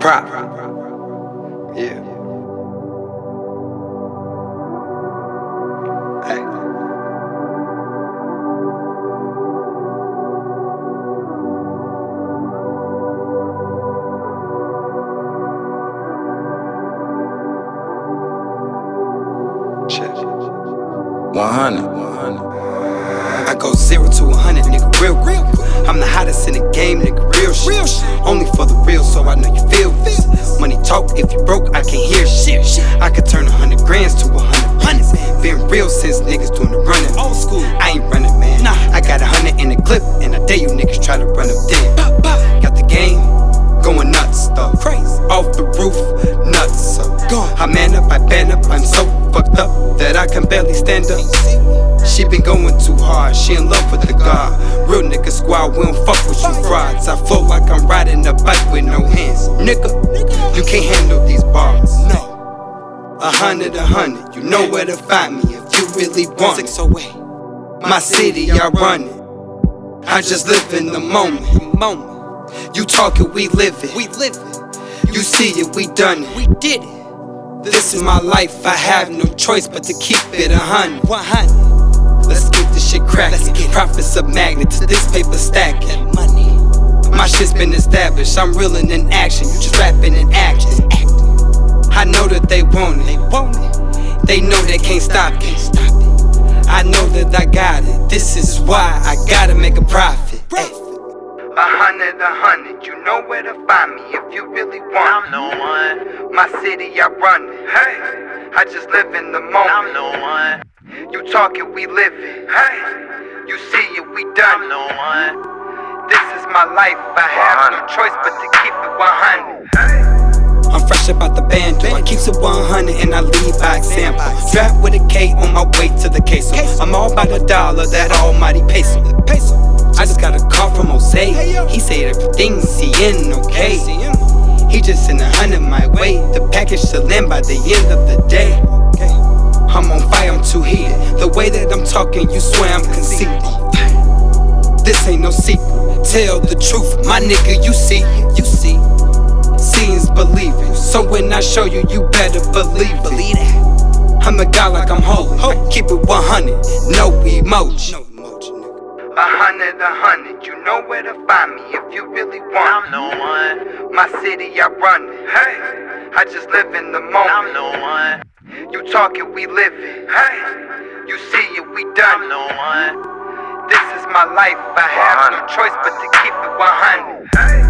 Prop. Yeah. Hey. Shit. 100, 100. I go zero to a hundred, nigga, real quick. Hottest in the game, nigga, real shit. Only for the real, so I know you feel this. Money talk, if you broke, I can hear shit. I could turn a hundred grands to a hundred hundreds. Been real since niggas doing the running. Old school, I ain't running, man. Roof, nuts. I man up, I band up, I'm so fucked up that I can barely stand up. She been going too hard, she in love with the God. Real nigga squad, we don't fuck with you frauds. I float like I'm riding a bike with no hands. Nigga, you can't handle these bars. No. A hundred, a hundred, you know where to find me if you really want it. My city, I run it. I just live in the moment. Moment. You talking, we live it. We live it. You see it, we done it. We did it. This is my life, I have no choice but to keep it a hundred. One hundred. Let's get this shit crackin'. Let's get profits of magnets. This paper stacking. Money. My shit's been established. I'm reeling in action. You just rapping and acting. I know that they want it. They want it. They know they can't stop. Can't stop it. I know that I got it. This is why I gotta make a profit. Ay. A hundred, a hundred, you know where to find me if you really want. I'm no one. My city, I run it. Hey, I just live in the moment. I'm no one. You talking, we live it. Hey, you see it, we done I'm it. no one. This is my life, I have no choice but to keep it 100. Hey. I'm fresh about the band, I keeps it 100 and I lead by example. Strapped with a K on my way to the queso. I'm all by the dollar, that almighty peso. I just got a call from Jose. He said everything's seeing okay. He just sent a hundred my way. The package to land by the end of the day. I'm on fire, I'm too heated. The way that I'm talking, you swear I'm conceited. This ain't no secret. Tell the truth, my nigga, you see you see. Seeing's believing. So when I show you, you better believe it. Believe. I'm a guy like I'm holy. Keep it 100, no emoji. A hundred, a hundred, you know where to find me if you really want. I'm no one. My city, I run it. Hey, I just live in the moment. I'm no one. You talking, we live it. Hey, you see it, we done I'm it. no one. This is my life, I have no choice but to keep it 100. Hey.